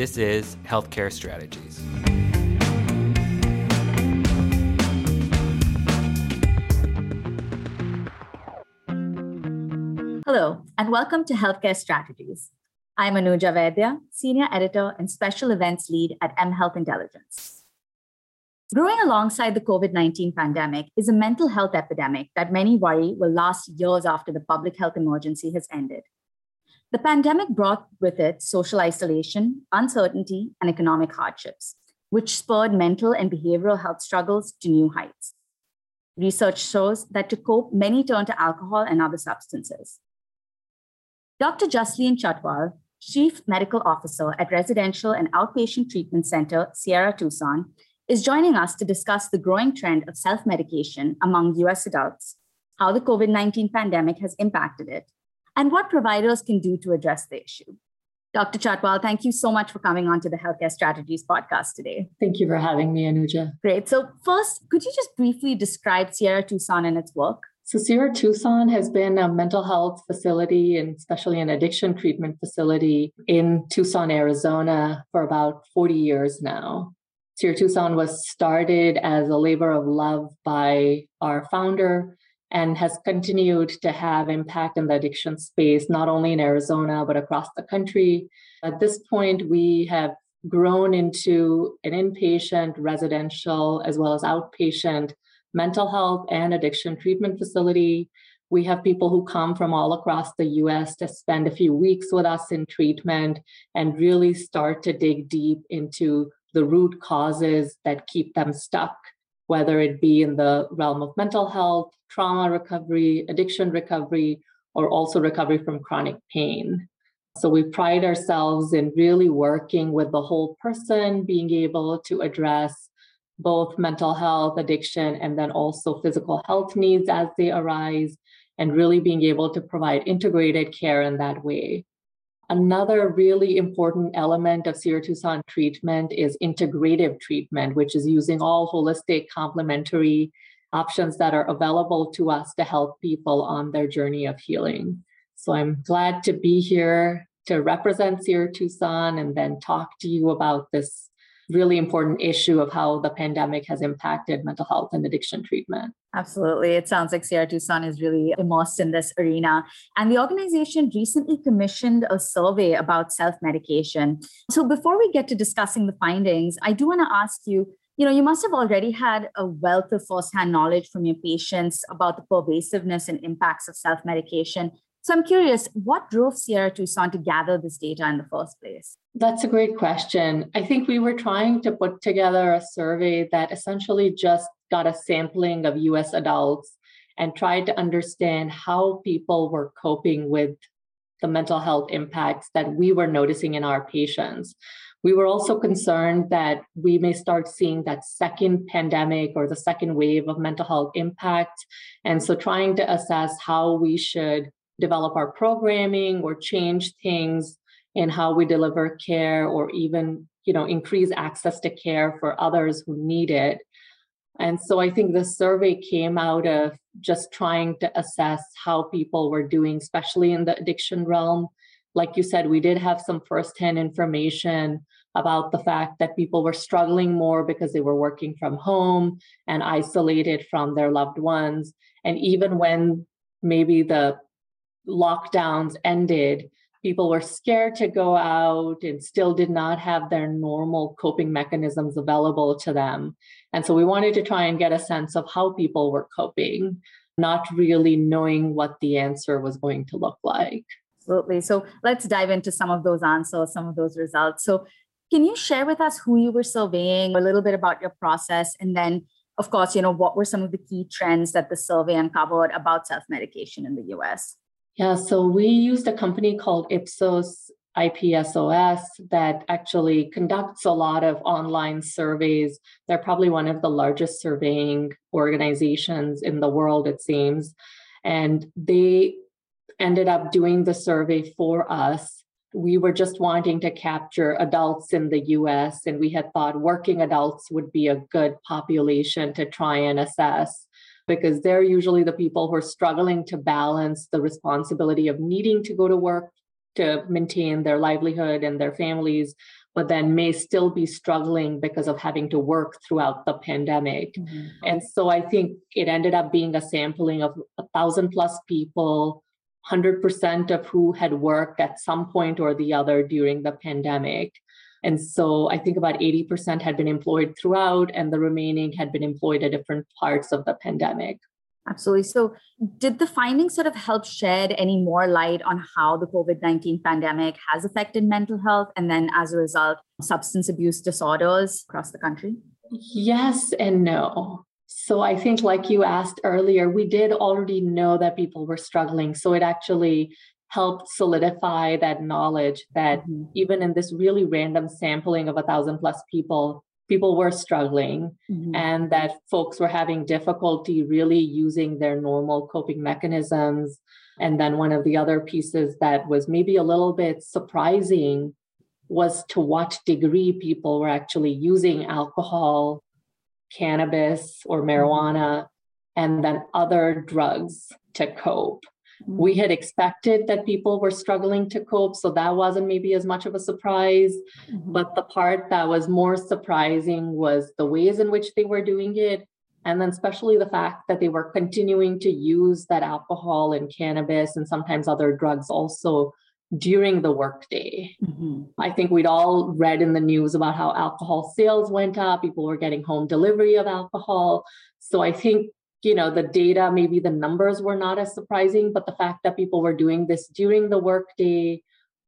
This is Healthcare Strategies. Hello, and welcome to Healthcare Strategies. I'm Anuja Vaidya, Senior Editor and Special Events Lead at mHealthIntelligence. Growing alongside the COVID 19 pandemic is a mental health epidemic that many worry will last years after the public health emergency has ended. The pandemic brought with it social isolation, uncertainty, and economic hardships, which spurred mental and behavioral health struggles to new heights. Research shows that to cope, many turn to alcohol and other substances. Dr. Jasleen Chhatwal, Chief Medical Officer at Residential and Outpatient Treatment Center, Sierra Tucson, is joining us to discuss the growing trend of self medication among US adults, how the COVID 19 pandemic has impacted it, and what providers can do to address the issue. Dr. Chhatwal, thank you so much for coming on to the Healthcare Strategies podcast today. Thank you for having me, Anuja. Great. So, first, could you just briefly describe Sierra Tucson and its work? So, Sierra Tucson has been a mental health facility and especially an addiction treatment facility in Tucson, Arizona for about 40 years now. Sierra Tucson was started as a labor of love by our founder and has continued to have impact in the addiction space, not only in Arizona, but across the country. At this point, we have grown into an inpatient, residential, as well as outpatient mental health and addiction treatment facility. We have people who come from all across the US to spend a few weeks with us in treatment and really start to dig deep into the root causes that keep them stuck, whether it be in the realm of mental health, trauma recovery, addiction recovery, or also recovery from chronic pain. So we pride ourselves in really working with the whole person, being able to address both mental health, addiction, and then also physical health needs as they arise, and really being able to provide integrated care in that way. Another really important element of Sierra Tucson treatment is integrative treatment, which is using all holistic complementary options that are available to us to help people on their journey of healing. So I'm glad to be here to represent Sierra Tucson and then talk to you about this really important issue of how the pandemic has impacted mental health and addiction treatment. Absolutely. It sounds like Sierra Tucson is really immersed in this arena. And the organization recently commissioned a survey about self medication. So before we get to discussing the findings, I do want to ask you you know, you must have already had a wealth of firsthand knowledge from your patients about the pervasiveness and impacts of self medication. So I'm curious, what drove Sierra Tucson to gather this data in the first place? That's a great question. I think we were trying to put together a survey that essentially just got a sampling of US adults and tried to understand how people were coping with the mental health impacts that we were noticing in our patients. We were also concerned that we may start seeing that second pandemic or the second wave of mental health impact. And so trying to assess how we should develop our programming or change things in how we deliver care or even you know increase access to care for others who need it. And so i think the survey came out of just trying to assess how people were doing especially in the addiction realm. Like you said we did have some firsthand information about the fact that people were struggling more because they were working from home and isolated from their loved ones. And even when maybe the lockdowns ended, people were scared to go out and still did not have their normal coping mechanisms available to them. And so we wanted to try and get a sense of how people were coping, not really knowing what the answer was going to look like. Absolutely. So let's dive into some of those answers, some of those results. So, can you share with us who you were surveying, a little bit about your process, and then of course, you know, what were some of the key trends that the survey uncovered about self-medication in the US? Yeah, so we used a company called Ipsos IPSOS that actually conducts a lot of online surveys. They're probably one of the largest surveying organizations in the world, it seems. And they ended up doing the survey for us. We were just wanting to capture adults in the US, and we had thought working adults would be a good population to try and assess because they're usually the people who are struggling to balance the responsibility of needing to go to work to maintain their livelihood and their families, but then may still be struggling because of having to work throughout the pandemic. Mm-hmm. And so I think it ended up being a sampling of a thousand plus people, 100% of who had worked at some point or the other during the pandemic. And so I think about 80% had been employed throughout, and the remaining had been employed at different parts of the pandemic. Absolutely. So, did the findings sort of help shed any more light on how the COVID 19 pandemic has affected mental health and then, as a result, substance abuse disorders across the country? Yes and no. So, I think, like you asked earlier, we did already know that people were struggling. So, it actually helped solidify that knowledge that mm-hmm. even in this really random sampling of a thousand plus people, people were struggling mm-hmm. and that folks were having difficulty really using their normal coping mechanisms. And then one of the other pieces that was maybe a little bit surprising was to what degree people were actually using alcohol, cannabis, or mm-hmm. marijuana, and then other drugs to cope. We had expected that people were struggling to cope, so that wasn't maybe as much of a surprise. Mm-hmm. But the part that was more surprising was the ways in which they were doing it. And then, especially the fact that they were continuing to use that alcohol and cannabis and sometimes other drugs also during the workday. Mm-hmm. I think we'd all read in the news about how alcohol sales went up, people were getting home delivery of alcohol. So I think you know the data maybe the numbers were not as surprising but the fact that people were doing this during the workday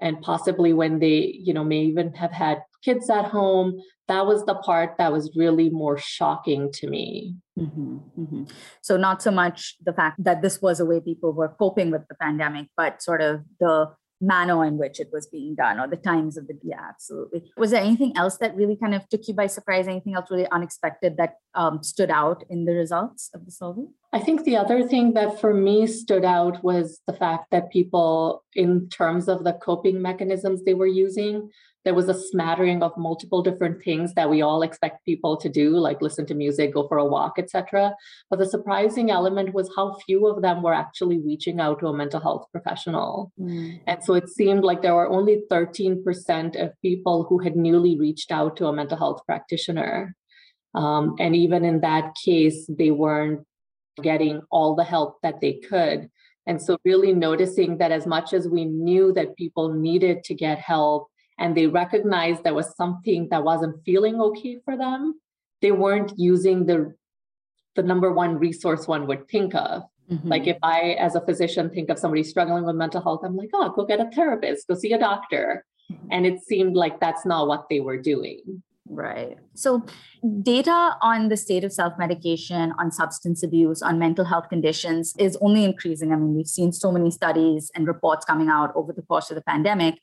and possibly when they you know may even have had kids at home that was the part that was really more shocking to me mm-hmm, mm-hmm. so not so much the fact that this was a way people were coping with the pandemic but sort of the manner in which it was being done or the times of the yeah absolutely. Was there anything else that really kind of took you by surprise? Anything else really unexpected that um, stood out in the results of the survey? I think the other thing that for me stood out was the fact that people in terms of the coping mechanisms they were using there was a smattering of multiple different things that we all expect people to do like listen to music go for a walk etc but the surprising element was how few of them were actually reaching out to a mental health professional. Mm. and so it seemed like there were only 13% of people who had newly reached out to a mental health practitioner. Um, and even in that case they weren't getting all the help that they could. And so really noticing that as much as we knew that people needed to get help and they recognized there was something that wasn't feeling okay for them, they weren't using the the number one resource one would think of. Mm-hmm. Like if I, as a physician, think of somebody struggling with mental health, I'm like, oh, go get a therapist, go see a doctor. Mm-hmm. And it seemed like that's not what they were doing. Right. So, data on the state of self medication, on substance abuse, on mental health conditions is only increasing. I mean, we've seen so many studies and reports coming out over the course of the pandemic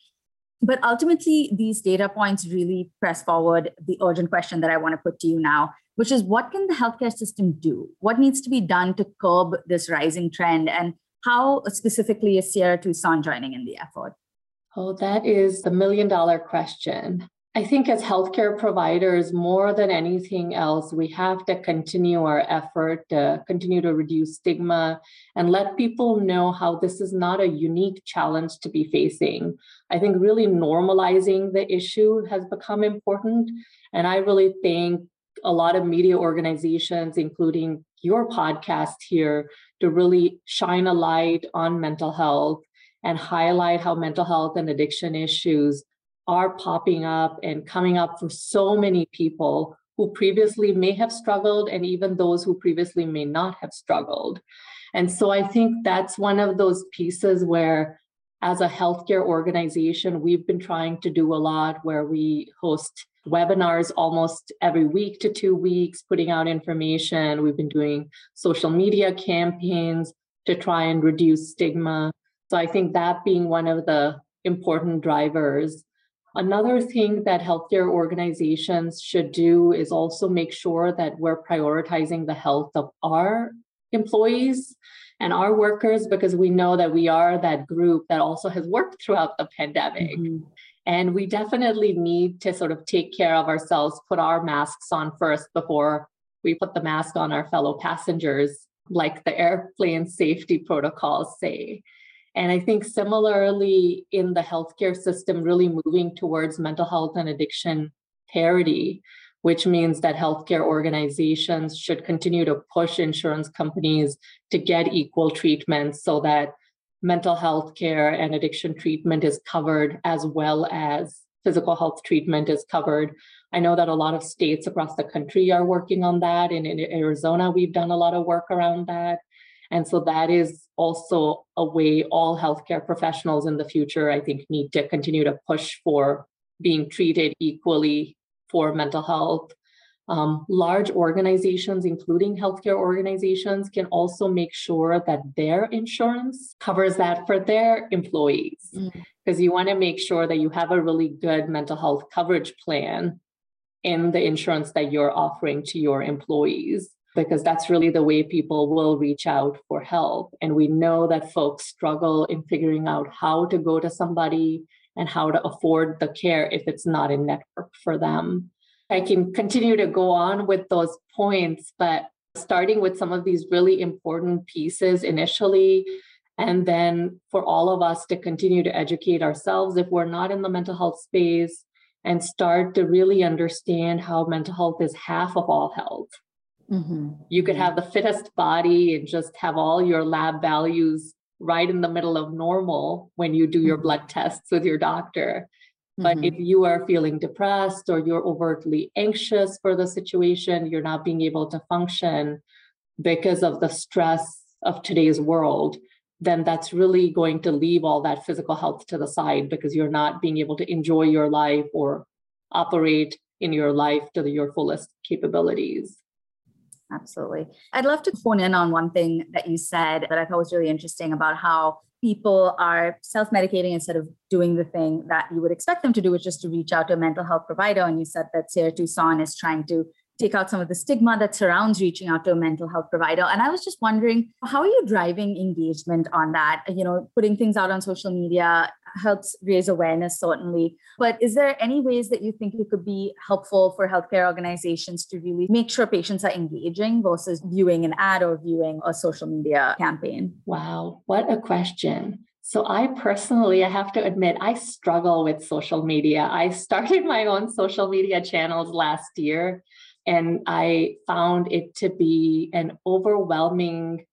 but ultimately, these data points really press forward the urgent question that I want to put to you now, which is what can the healthcare system do? What needs to be done to curb this rising trend? And how specifically is Sierra Tucson joining in the effort? Oh, that is the million dollar question. I think as healthcare providers, more than anything else, we have to continue our effort to continue to reduce stigma and let people know how this is not a unique challenge to be facing. I think really normalizing the issue has become important. And I really think a lot of media organizations, including your podcast here, to really shine a light on mental health and highlight how mental health and addiction issues are popping up and coming up for so many people who previously may have struggled and even those who previously may not have struggled. And so I think that's one of those pieces where, as a healthcare organization, we've been trying to do a lot where we host webinars almost every week to two weeks, putting out information. We've been doing social media campaigns to try and reduce stigma. So I think that being one of the important drivers Another thing that healthcare organizations should do is also make sure that we're prioritizing the health of our employees and our workers because we know that we are that group that also has worked throughout the pandemic. Mm-hmm. And we definitely need to sort of take care of ourselves, put our masks on first before we put the mask on our fellow passengers, like the airplane safety protocols say. And I think similarly in the healthcare system, really moving towards mental health and addiction parity, which means that healthcare organizations should continue to push insurance companies to get equal treatment so that mental health care and addiction treatment is covered as well as physical health treatment is covered. I know that a lot of states across the country are working on that. And in Arizona, we've done a lot of work around that. And so that is also a way all healthcare professionals in the future, I think, need to continue to push for being treated equally for mental health. Um, large organizations, including healthcare organizations, can also make sure that their insurance covers that for their employees. Because mm. you want to make sure that you have a really good mental health coverage plan in the insurance that you're offering to your employees because that's really the way people will reach out for help. And we know that folks struggle in figuring out how to go to somebody and how to afford the care if it's not in network for them. I can continue to go on with those points, but starting with some of these really important pieces initially, and then for all of us to continue to educate ourselves if we're not in the mental health space and start to really understand how mental health is half of all health Mm-hmm. You could have the fittest body and just have all your lab values right in the middle of normal when you do your mm-hmm. blood tests with your doctor. But mm-hmm. if you are feeling depressed or you're overtly anxious for the situation, you're not being able to function because of the stress of today's world, then that's really going to leave all that physical health to the side because you're not being able to enjoy your life or operate in your life to the, your fullest capabilities. Absolutely. I'd love to hone in on one thing that you said that I thought was really interesting about how people are self-medicating instead of doing the thing that you would expect them to do, which is to reach out to a mental health provider. And you said that Sierra Tucson is trying to take out some of the stigma that surrounds reaching out to a mental health provider. And I was just wondering, how are you driving engagement on that? You know, putting things out on social media helps raise awareness, certainly. But is there any ways that you think it could be helpful for healthcare organizations to really make sure patients are engaging versus viewing an ad or viewing a social media campaign? Wow, what a question. So I personally, I have to admit, I struggle with social media. I started my own social media channels last year and I found it to be an overwhelming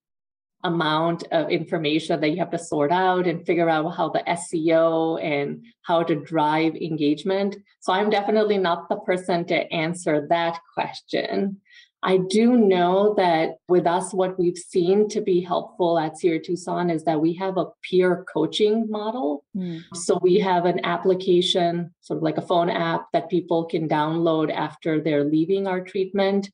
amount of information that you have to sort out and figure out how the SEO and how to drive engagement. So I'm definitely not the person to answer that question. I do know that with us, what we've seen to be helpful at Sierra Tucson is that we have a peer coaching model. Mm. So we have an application, sort of like a phone app that people can download after they're leaving our treatment.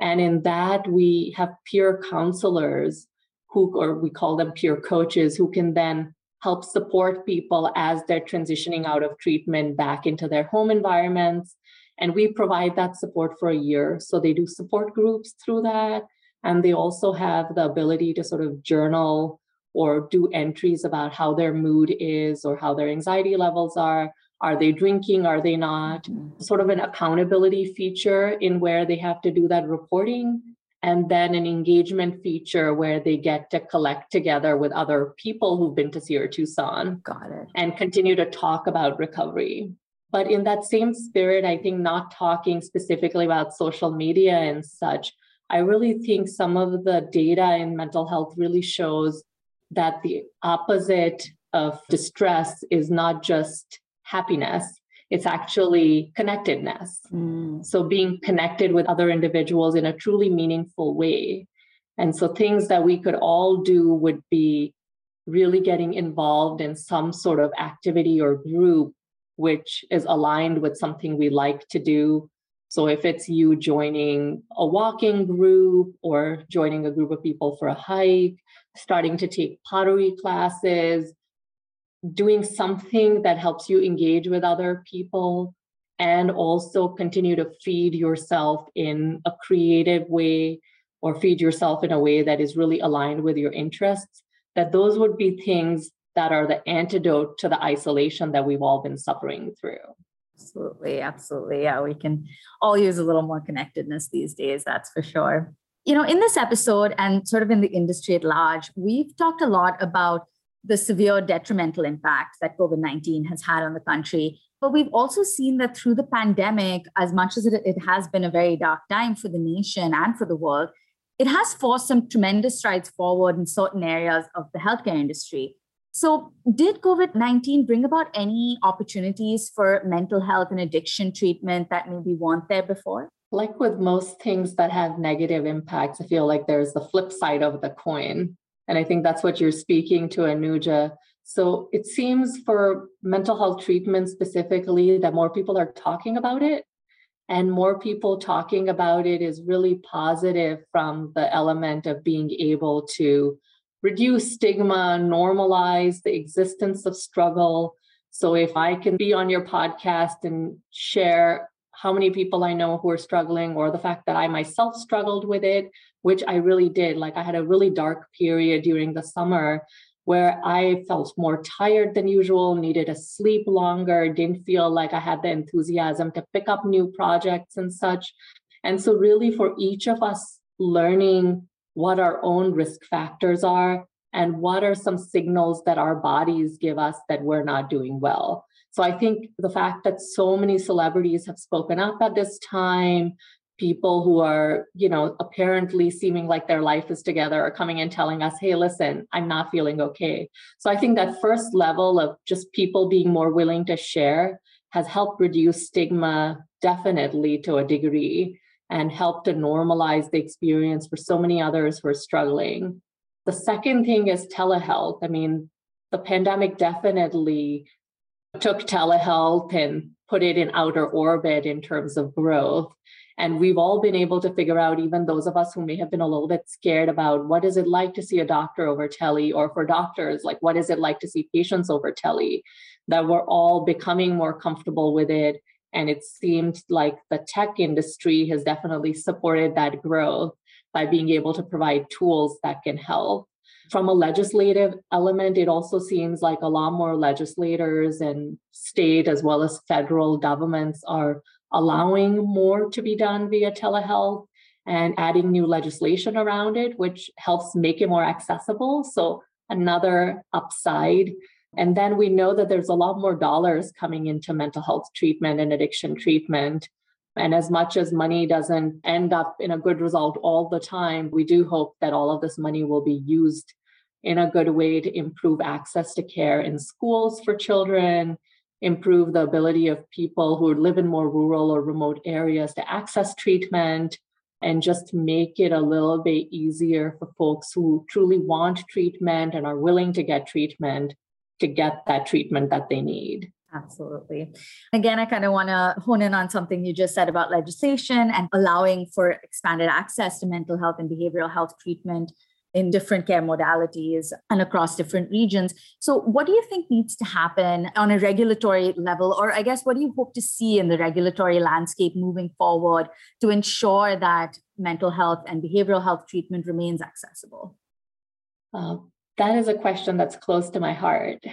And in that, we have peer counselors who, or we call them peer coaches, who can then help support people as they're transitioning out of treatment back into their home environments and we provide that support for a year. So they do support groups through that. And they also have the ability to sort of journal or do entries about how their mood is or how their anxiety levels are. Are they drinking? Are they not? Mm-hmm. Sort of an accountability feature in where they have to do that reporting. And then an engagement feature where they get to collect together with other people who've been to Sierra Tucson. Got it. And continue to talk about recovery. But in that same spirit, I think not talking specifically about social media and such, I really think some of the data in mental health really shows that the opposite of distress is not just happiness, it's actually connectedness. Mm. So being connected with other individuals in a truly meaningful way. And so things that we could all do would be really getting involved in some sort of activity or group which is aligned with something we like to do. So if it's you joining a walking group or joining a group of people for a hike, starting to take pottery classes, doing something that helps you engage with other people, and also continue to feed yourself in a creative way or feed yourself in a way that is really aligned with your interests, that those would be things that are the antidote to the isolation that we've all been suffering through. Absolutely. Absolutely. Yeah, we can all use a little more connectedness these days, that's for sure. You know, in this episode and sort of in the industry at large, we've talked a lot about the severe detrimental impact that COVID 19 has had on the country. But we've also seen that through the pandemic, as much as it, it has been a very dark time for the nation and for the world, it has forced some tremendous strides forward in certain areas of the healthcare industry. So, did COVID 19 bring about any opportunities for mental health and addiction treatment that maybe weren't there before? Like with most things that have negative impacts, I feel like there's the flip side of the coin. And I think that's what you're speaking to, Anuja. So it seems for mental health treatment specifically that more people are talking about it. And more people talking about it is really positive from the element of being able to reduce stigma, normalize the existence of struggle. So if I can be on your podcast and share how many people I know who are struggling, or the fact that I myself struggled with it, which I really did. Like I had a really dark period during the summer where I felt more tired than usual, needed to sleep longer, didn't feel like I had the enthusiasm to pick up new projects and such. And so, really, for each of us, learning what our own risk factors are and what are some signals that our bodies give us that we're not doing well. So I think the fact that so many celebrities have spoken up at this time, people who are, you know, apparently seeming like their life is together are coming and telling us, hey, listen, I'm not feeling okay. So I think that first level of just people being more willing to share has helped reduce stigma definitely to a degree and help to normalize the experience for so many others who are struggling. The second thing is telehealth. I mean, the pandemic definitely took telehealth and put it in outer orbit in terms of growth. And we've all been able to figure out, even those of us who may have been a little bit scared about what is it like to see a doctor over telly, or for doctors, like what is it like to see patients over telly, that we're all becoming more comfortable with it. And it seemed like the tech industry has definitely supported that growth by being able to provide tools that can help. From a legislative element, it also seems like a lot more legislators and state as well as federal governments are allowing more to be done via telehealth and adding new legislation around it, which helps make it more accessible. So, another upside. And then we know that there's a lot more dollars coming into mental health treatment and addiction treatment. And as much as money doesn't end up in a good result all the time, we do hope that all of this money will be used in a good way to improve access to care in schools for children, improve the ability of people who live in more rural or remote areas to access treatment, and just make it a little bit easier for folks who truly want treatment and are willing to get treatment to get that treatment that they need. Absolutely. Again, I kind of want to hone in on something you just said about legislation and allowing for expanded access to mental health and behavioral health treatment in different care modalities and across different regions. So, what do you think needs to happen on a regulatory level? Or, I guess, what do you hope to see in the regulatory landscape moving forward to ensure that mental health and behavioral health treatment remains accessible? Uh, that is a question that's close to my heart.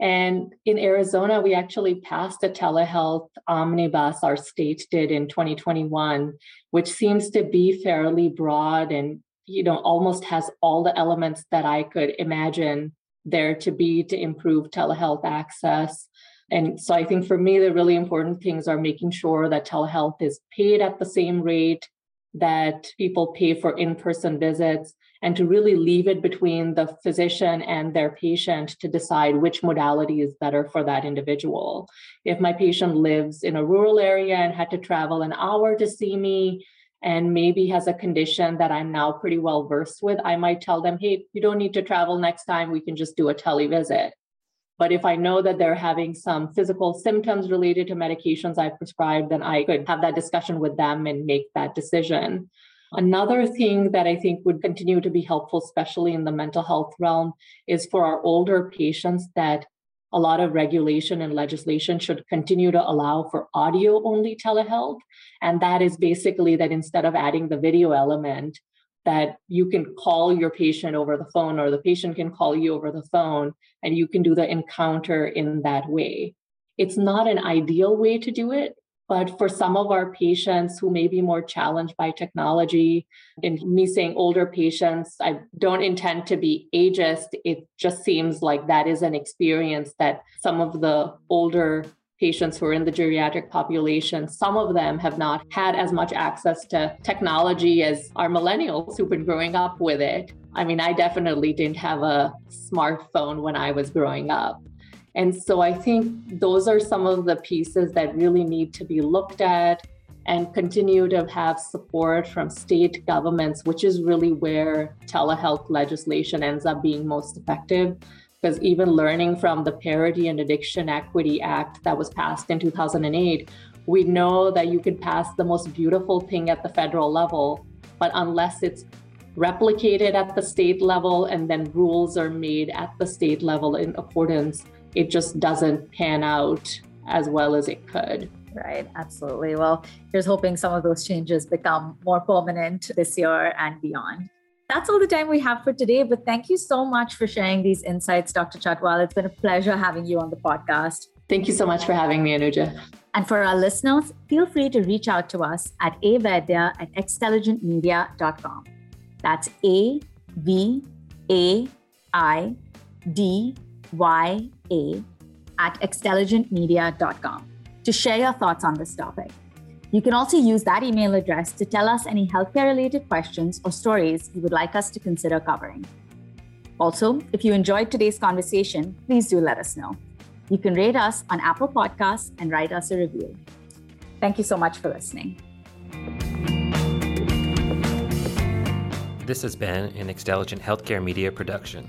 And in Arizona, we actually passed a telehealth omnibus, our state did in 2021, which seems to be fairly broad and you know almost has all the elements that I could imagine there to be to improve telehealth access. And so I think for me, the really important things are making sure that telehealth is paid at the same rate that people pay for in person visits, and to really leave it between the physician and their patient to decide which modality is better for that individual. If my patient lives in a rural area and had to travel an hour to see me, and maybe has a condition that I'm now pretty well versed with, I might tell them, hey, you don't need to travel next time. We can just do a televisit. But if I know that they're having some physical symptoms related to medications I've prescribed, then I could have that discussion with them and make that decision. Another thing that I think would continue to be helpful, especially in the mental health realm, is for our older patients that a lot of regulation and legislation should continue to allow for audio only telehealth. And that is basically that instead of adding the video element, that you can call your patient over the phone or the patient can call you over the phone and you can do the encounter in that way. It's not an ideal way to do it, But for some of our patients who may be more challenged by technology, and me saying older patients, I don't intend to be ageist. It just seems like that is an experience that some of the older patients who are in the geriatric population, some of them have not had as much access to technology as our millennials who've been growing up with it. I mean, I definitely didn't have a smartphone when I was growing up. And so I think those are some of the pieces that really need to be looked at and continue to have support from state governments, which is really where telehealth legislation ends up being most effective. Because even learning from the Parity and Addiction Equity Act that was passed in 2008, we know that you can pass the most beautiful thing at the federal level, but unless it's replicated at the state level and then rules are made at the state level in accordance, it just doesn't pan out as well as it could. Right, absolutely. Well, here's hoping some of those changes become more permanent this year and beyond. That's all the time we have for today, but thank you so much for sharing these insights, Dr. Chhatwal. It's been a pleasure having you on the podcast. Thank you so much for having me, Anuja. And for our listeners, feel free to reach out to us at avaidya at xtelligentmedia.com. That's A V A I D Y A at xtelligentmedia.com to share your thoughts on this topic. You can also use that email address to tell us any healthcare related questions or stories you would like us to consider covering. Also, if you enjoyed today's conversation, please do let us know. You can rate us on Apple Podcasts and write us a review. Thank you so much for listening. This has been an Xtelligent Healthcare Media production.